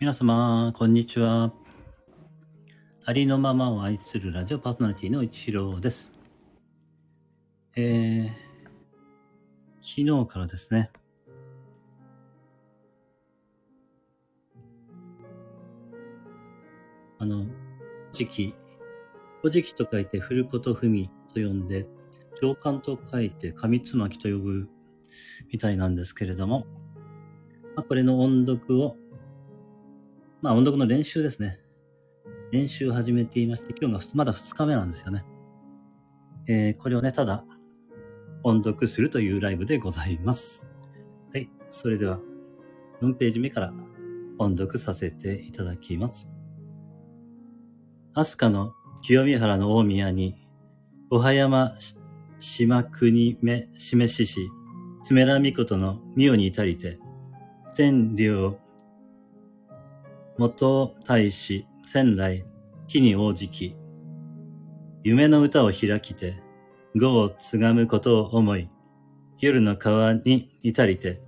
皆様、こんにちは。ありのままを愛するラジオパーソナリティの一郎です。えー、昨日からですね、あの、時期、古事記と書いて、古ことふみと呼んで、上官と書いて、上つまきと呼ぶみたいなんですけれども、まあ、これの音読を、まあ音読の練習ですね。練習を始めていまして、今日がまだ2日目なんですよね。えー、これをね、ただ音読するというライブでございます。はい。それでは、4ページ目から音読させていただきます。飛鳥の清見原の大宮に、おは山島国目示しし、つめらみことの御代に至りて、千両、元大使、仙来、木に応じき、夢の歌を開きて、語をつがむことを思い、夜の川に至りて、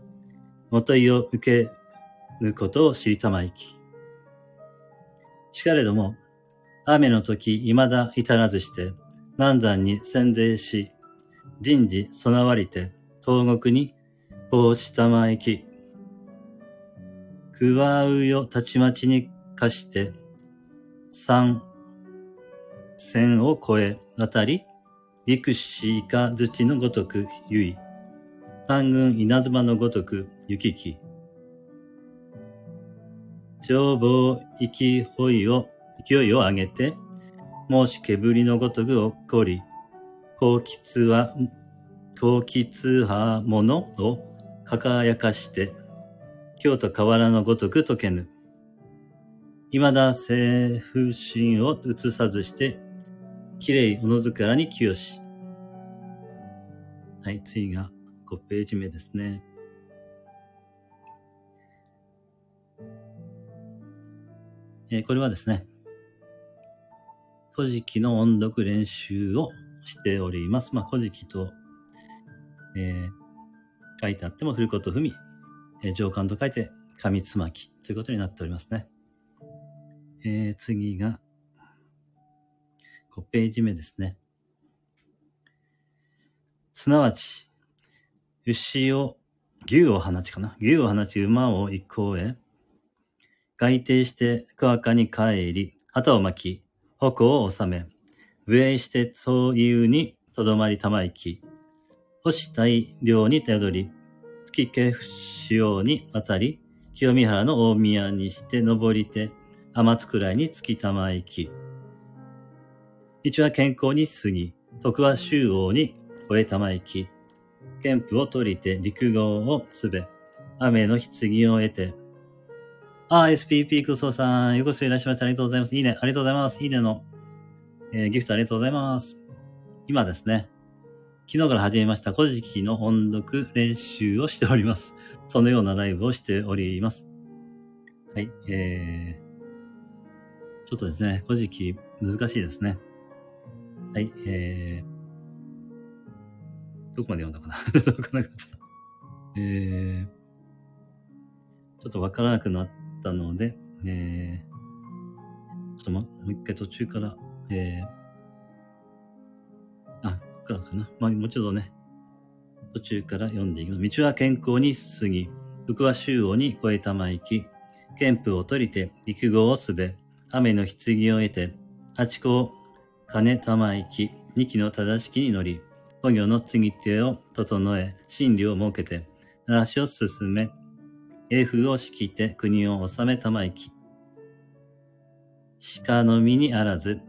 元いを受けぬことを知りたまいき。しかれども、雨の時未だ至らずして、南山に宣伝し、人事備わりて、東国に法したまいき。くわうよたちまちにかして、三線を越え渡り、陸士以下土のごとくゆい、三軍稲妻のごとく行き来。消防行きほいを勢いを上げて、申し煙のごとく起こり、高吉は、高吉派物を輝かして、京都河原のごとく解けぬ。未だ政府心を移さずして、綺麗おのずからに清し。はい、次が5ページ目ですね。えー、これはですね、古事記の音読練習をしております。まあ、古事記と、えー、書いてあっても、古こと踏み、え、上官と書いて、紙つまきということになっておりますね。えー、次が、5ページ目ですね。すなわち、牛を、牛を放ちかな。牛を放ち馬を一行へ、外定して桑かに帰り、旗を巻き、矛を収め、武衛してそういうにとどまりたまいき、星大量に手取り、月家不使用にあたり、清見原の大宮にして登りて、天津くらいに月たまいき、道は健康に過ぎ、徳は周王に越えたまいき、憲府を取りて陸号をすべ、雨の棺を得て、あ、SPP クソさん、ようこそいらっしゃいました。ありがとうございます。いいね。ありがとうございます。いいねの、えー、ギフトありがとうございます。今ですね、昨日から始めました古事記の音読練習をしております。そのようなライブをしております。はい、えー、ちょっとですね、古事記難しいですね。はい、えー、どこまで読んだかなどこまでえー、ちょっとわからなくなったので、えー、ちょっともう一回途中から、えー、あ、ここかな。まあ、もうちょっとね、途中から読んでいきます。道は健康に過ぎ、福は周王に越えたまいき、憲符を取りて、陸号をすべ、雨の棺を得て、八甲、金玉行き、二期の正しきに乗り、古行の継ぎ手を整え、真理を設けて、鳴らしを進め、英風を敷いて国を治めたまいき。鹿の実にあらず、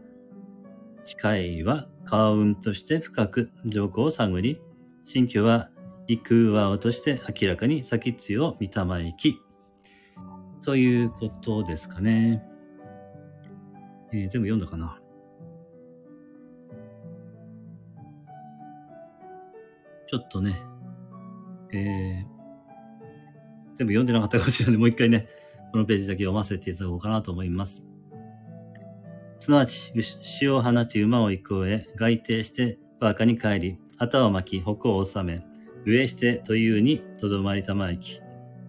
誓いは川運として深く上皇を探り、新居は幾和をとして明らかに先津を見たまいき。ということですかね。えー、全部読んだかな。ちょっとね、えー、全部読んでなかったかもしれないので、もう一回ね、このページだけ読ませていただこうかなと思います。すなわち、牛を放ち馬を行くへ、外定して、若かに帰り、旗を巻き、矛を収め、上してというにとどまりたまいき、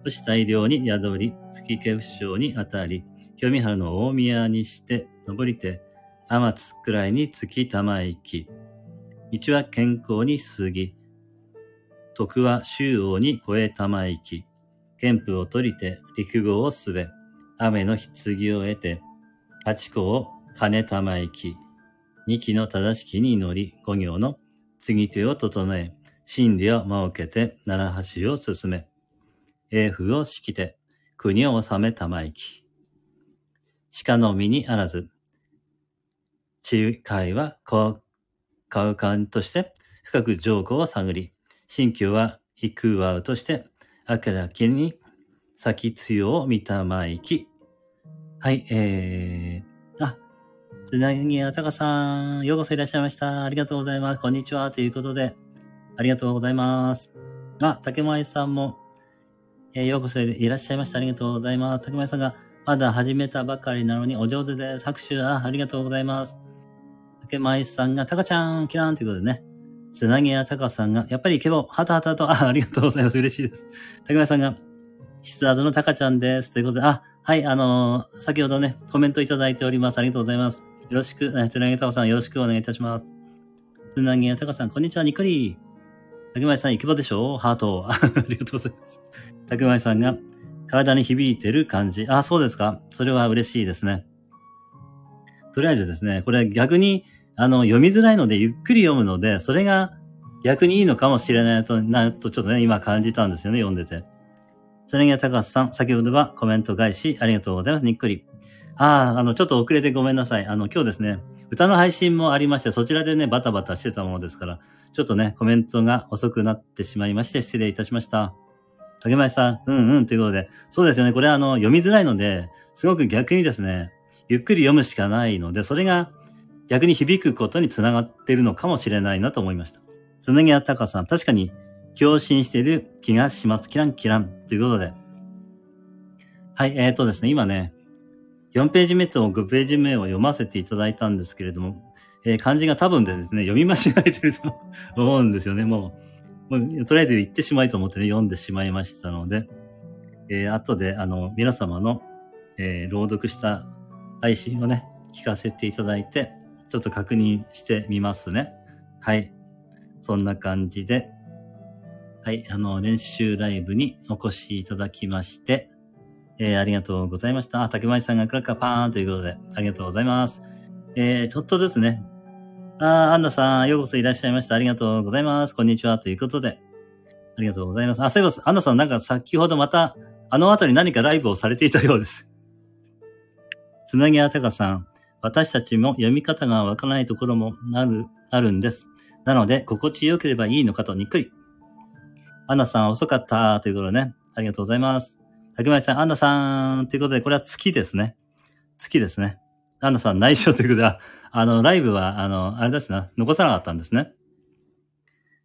そし大量に宿り、月毛不将に当たり、清見春の大宮にして、登りて、天津くらいに月玉行き。道は健康に過ぎ、徳は周王に越え玉行き。憲符を取りて、陸号をすべ、雨の棺を得て、八個を金玉行き。二期の正しきに乗り、五行の継ぎ手を整え、真理を設けて、七橋を進め、英風を敷きて、国を治め玉行き。鹿の実にあらず、地界は買う感として深く上皇を探り、新旧は幾わうとして、明らかに先強を見たまいき。はい、えー、つなぎやたかさん、ようこそいらっしゃいました。ありがとうございます。こんにちは。ということで、ありがとうございます。あ、竹前さんも、えー、ようこそいらっしゃいました。ありがとうございます。竹前さんが、まだ始めたばかりなのにお上手です。拍手、あ、ありがとうございます。竹舞さんが、タカちゃん、キラーンということでね。つなぎやタカさんが、やっぱりイケボ、ハタハタと、あ、ありがとうございます。嬉しいです。竹舞さんが、質アドのタカちゃんです。ということで、あ、はい、あのー、先ほどね、コメントいただいております。ありがとうございます。よろしく、つなぎやタカさん、よろしくお願いいたします。つなぎやタカさん、こんにちは、にっこり。竹前さん、イケボでしょう？ハート。ありがとうございます。竹前さんが、体に響いてる感じ。あ、そうですか。それは嬉しいですね。とりあえずですね、これ逆に、あの、読みづらいので、ゆっくり読むので、それが逆にいいのかもしれないと、なとちょっとね、今感じたんですよね、読んでて。それが高橋さん、先ほどはコメント返し、ありがとうございます。にっくり。ああ、あの、ちょっと遅れてごめんなさい。あの、今日ですね、歌の配信もありまして、そちらでね、バタバタしてたものですから、ちょっとね、コメントが遅くなってしまいまして、失礼いたしました。竹前さん、うんうん、ということで、そうですよね、これあの、読みづらいので、すごく逆にですね、ゆっくり読むしかないので、それが逆に響くことにつながっているのかもしれないなと思いました。つなぎあたかさん、確かに共振している気がします。キランキラン。ということで。はい、えっ、ー、とですね、今ね、4ページ目と5ページ目を読ませていただいたんですけれども、えー、漢字が多分でですね、読み間違えてると 思うんですよね。もう、もうとりあえず言ってしまいと思ってね、読んでしまいましたので、えー、後で、あの、皆様の、えー、朗読した配信をね、聞かせていただいて、ちょっと確認してみますね。はい。そんな感じで、はい、あの、練習ライブにお越しいただきまして、えー、ありがとうございました。あ、竹前さんがクラッカーパーンということで、ありがとうございます。えー、ちょっとですね。あ、アンナさん、ようこそいらっしゃいました。ありがとうございます。こんにちは。ということで、ありがとうございます。あ、そういえば、アンナさんなんか先ほどまた、あの後に何かライブをされていたようです。つなぎあたかさん、私たちも読み方がわからないところもある、あるんです。なので、心地よければいいのかとにっくり。アンナさん遅かったということでね。ありがとうございます。竹林さん、アンナさんということで、これは月ですね。月ですね。アンナさん内緒ということで、あの、ライブは、あの、あれですね。残さなかったんですね。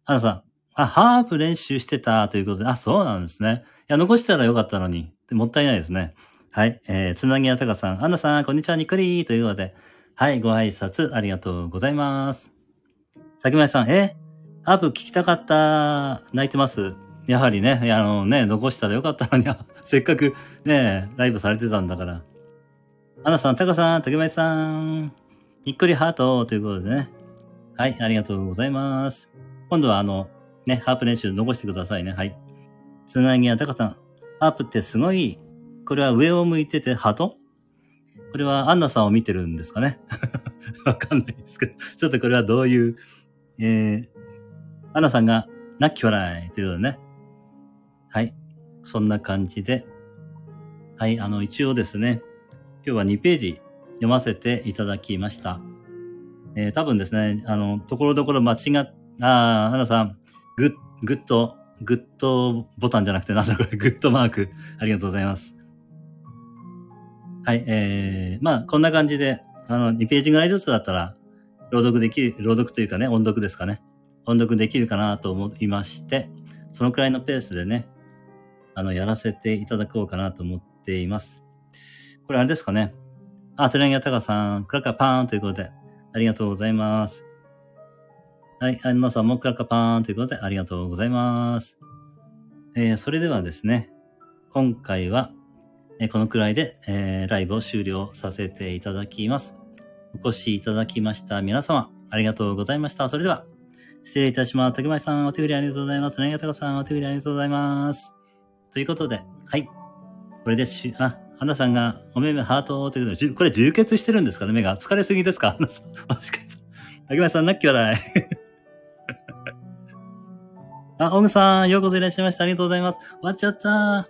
アンナさん、あ、ハープ練習してたということで、あ、そうなんですね。いや、残してたらよかったのに。もったいないですね。はい。えー、つなぎやたかさん、アンナさん、こんにちは、にっくりということで、はい、ご挨拶ありがとうございます。竹前さん、え？ハープ聞きたかった、泣いてます。やはりね、あのね、残したらよかったのに、せっかくね、ライブされてたんだから。アナさん、タカさん、竹前さん、にっくりハートということでね。はい、ありがとうございます。今度はあの、ね、ハープ練習残してくださいね。はい。つなぎやタカさん、ハープってすごいこれは上を向いててハート？これはアンナさんを見てるんですかね？わかんないですけど、ちょっとこれはどういう、えー、アンナさんがナッキ笑いということでね。はい。そんな感じで。はい、あの、一応ですね、今日は2ページ読ませていただきました。えー、多分ですね、あの、ところどころ間違っ、あー、アナさん、グッ、グッド、グッドボタンじゃなくてなんだこれ、グッドマーク。ありがとうございます。はい、えー、まあ、こんな感じで、あの、2ページぐらいずつだったら、朗読できる、朗読というかね、音読ですかね。音読できるかなと思いまして、そのくらいのペースでね、あの、やらせていただこうかなと思っています。これあれですかね。あ、それがたかさん、クラッカーパーンということで、ありがとうございます。はい、アンナさんもクラッカーパーンということで、ありがとうございます。えー、それではですね、今回は、えこのくらいで、えー、ライブを終了させていただきます。お越しいただきました皆様、ありがとうございました。それでは、失礼いたします。竹前さん、お手振りありがとうございます。ねがたかさん、お手振りありがとうございます。ということで、はい。これでし、あ、花さんが、お目目ハートということで、これ充血してるんですかね？目が。疲れすぎですか？花さん。もしかして。竹前さん、なっき笑い。あ、オグさん、ようこそいらっしゃいました。ありがとうございます。終わっちゃった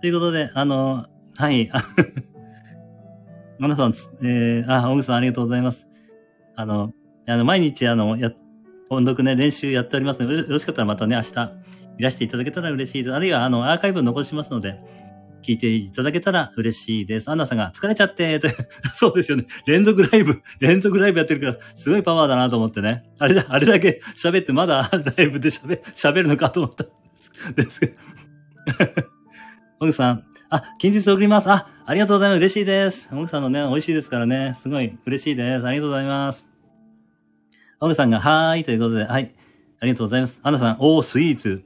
ということで、あの、はい。皆さん、えー、あ、オグさんありがとうございます。あの、あの、毎日、あの、や、音読ね、練習やっておりますので、よろしかったらまたね、明日、いらしていただけたら嬉しいです。あるいは、あの、アーカイブ残しますので、聞いていただけたら嬉しいです。アンナさんが疲れちゃって、そうですよね。連続ライブ、連続ライブやってるから、すごいパワーだなと思ってね。あれだ、あれだけ喋ってまだライブで喋、喋るのかと思ったんですけど。オグさん、あ、近日送ります。あ、ありがとうございます。嬉しいです。オグさんのね、美味しいですからね。すごい嬉しいです。ありがとうございます。オグさんが、はーい、ということで、はい。ありがとうございます。アンナさん、おー、スイーツ。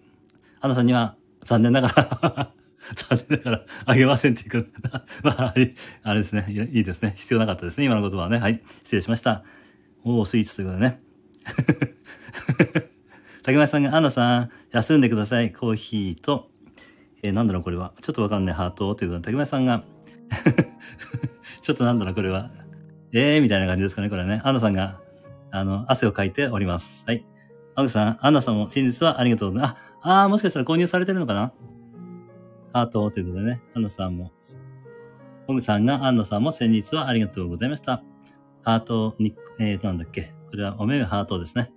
アンナさんには、残念ながら 残念ながら、あげませんっていうか まあ、あれですねい。いですね。必要なかったですね。今の言葉はね。はい。失礼しました。おー、スイーツということでね。竹前さんが、アンナさん、休んでください。コーヒーと、えー、なんだろう、これは。ちょっとわかんない、ハートということで、竹前さんがちょっとなんだろう、これは。えー、みたいな感じですかね、これはね。アンナさんが、あの、汗をかいております。はい。アグさん、アンナさんも真実はありがとうございます。あ、あー、もしかしたら購入されてるのかな？ハートということでね、アンナさんも、オグさんがアンナさんも先日はありがとうございました。ハートに、えー、なんだっけ？これはおめめハートですね。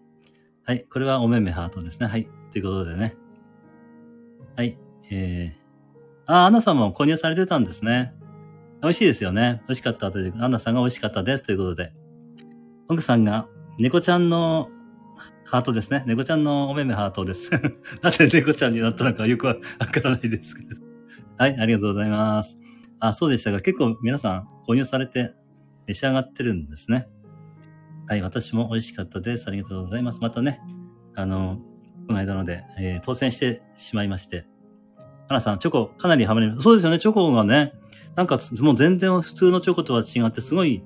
はい。これはおめめハートですね。はい。ということでね。はい。えー、あ、アンナさんも購入されてたんですね。美味しいですよね。美味しかったという、アンナさんが美味しかったですということで。奥さんが、猫ちゃんのハートですね。猫ちゃんのおめめハートです。なぜ猫ちゃんになったのかよくわからないですけど。はい、ありがとうございます。あ、そうでしたが、結構皆さん購入されて召し上がってるんですね。はい、私も美味しかったです。ありがとうございます。またね、あの、この間ので、えー、当選してしまいまして。花さん、チョコかなりハマりそうですよね、チョコがね。なんか、もう全然普通のチョコとは違って、すごい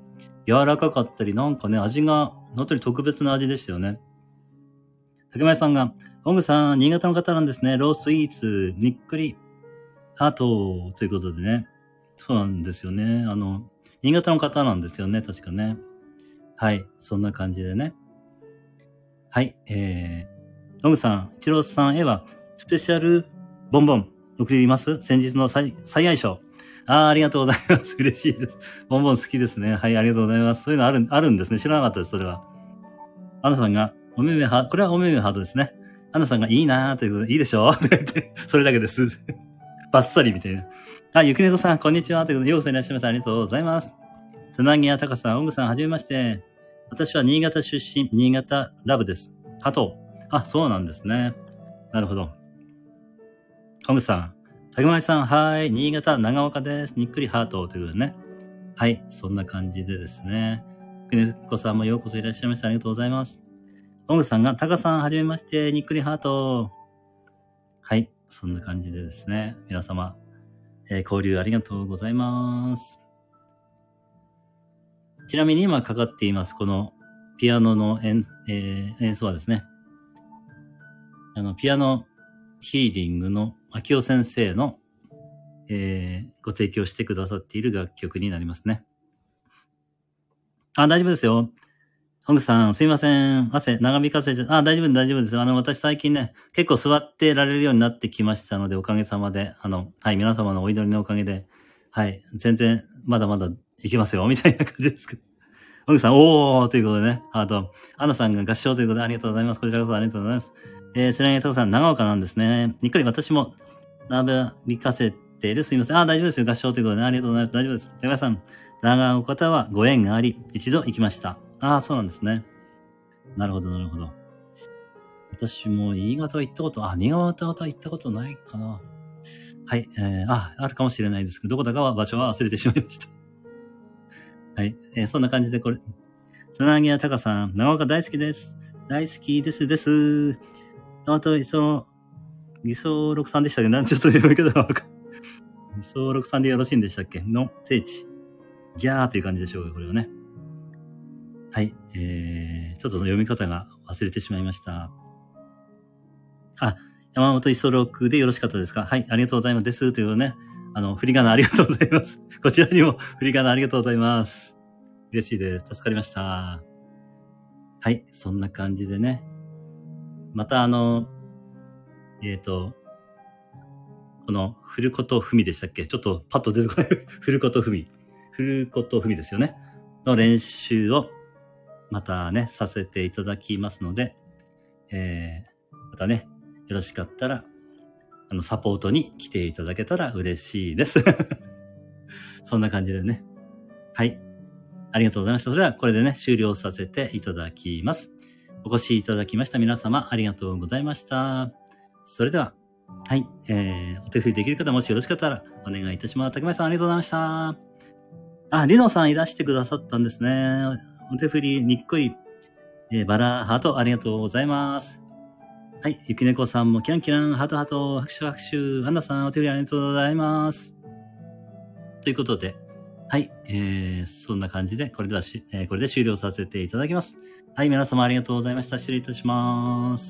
柔らかかったり、なんかね、味が、本当に特別な味でしたよね。竹前さんが、オングさん、新潟の方なんですね。ロースイーツ、にっくり、ハート、ということでね。そうなんですよね。あの、新潟の方なんですよね、確かね。はい。そんな感じでね。はい。えー、オングさん、一郎さんへは、スペシャルボンボン、送ります？先日の最、最愛賞。ああ、ありがとうございます。嬉しいです。ボンボン好きですね。はい、ありがとうございます。そういうのある、あるんですね。知らなかったです、それは。アナさんが、おめめは、これはおめめハートですね。アナさんがいいなーということで、いいでしょ と言って、それだけです。バッサリみたいな。あ、ゆきねこさん、こんにちは。ということで、ようこそいらっしゃいませ。ありがとうございます。つなぎやたかさん、オングさん、はじめまして。私は新潟出身、新潟ラブです。ハト。あ、そうなんですね。なるほど。オングさん、竹丸さん、はい。新潟、長岡です。にっくりハートということでね。はい。そんな感じでですね。くねこさんもようこそいらっしゃいました。ありがとうございます。オングさんが、タカさん、はじめまして、にっくりハート。はい。そんな感じでですね。皆様、えー、交流ありがとうございます。ちなみに今かかっています、このピアノの演,、えー、演奏はですね、あの、ピアノヒーリングの秋尾先生の、えー、ご提供してくださっている楽曲になりますね。あ、大丈夫ですよ。本口さん、すいません。汗、長引かせて、あ、大丈夫大丈夫です。あの、私最近ね、結構座ってられるようになってきましたので、おかげさまで、あの、はい、皆様のお祈りのおかげで、はい、全然、まだまだいきますよ、みたいな感じですけど。本口さん、おーということでね、あと、アナさんが合唱ということでありがとうございます。こちらこそありがとうございます。えー、セラゲタコさん、長岡なんですね。にっくり私も、長引かせている。すいません。あ、大丈夫ですよ。合唱ということで、ね、ありがとうございます。大丈夫です。皆さん、長岡方はご縁があり、一度行きました。ああ、そうなんですね。なるほど、なるほど。私も新潟は行ったこと、あ、新潟は行ったことないかな。はい、えー、あ、あるかもしれないですけど、どこだかは場所は忘れてしまいました。はい、えー、そんな感じでこれ、つなぎやたかさん、長岡大好きです。大好きですです。あと、その、理想六さんでしたっけ、なんちょっと読み方がわかん総録さんでよろしいんでしたっけ？の聖地。ギャーという感じでしょうか、これはね。はい。えー、ちょっと読み方が忘れてしまいました。あ、山本一層録でよろしかったですか？はい、ありがとうございます。です。というね、あの、振り仮名ありがとうございます。こちらにも振り仮名ありがとうございます。嬉しいです。助かりました。はい、そんな感じでね。またあの、えっ、ー、と、この、振ることふみでしたっけ？ちょっとパッと出てこない。振ることふみ。振ることふみですよね。の練習を、またね、させていただきますので、えー、またね、よろしかったら、あの、サポートに来ていただけたら嬉しいです。そんな感じでね。はい。ありがとうございました。それではこれでね、終了させていただきます。お越しいただきました皆様、ありがとうございました。それでは、はい、えー、お手振りできる方もしよろしかったらお願いいたします。竹前さんありがとうございました。あ、リノさんいらしてくださったんですね。お手振りにっこり、えー、バラハートありがとうございます。はい、ゆきねこさんもキャンキャン、ハートハート、拍手拍手、アンナさんお手振りありがとうございます。ということで、はい、えー、そんな感じで、これではし、えー、これで終了させていただきます。はい、皆様ありがとうございました。失礼いたします。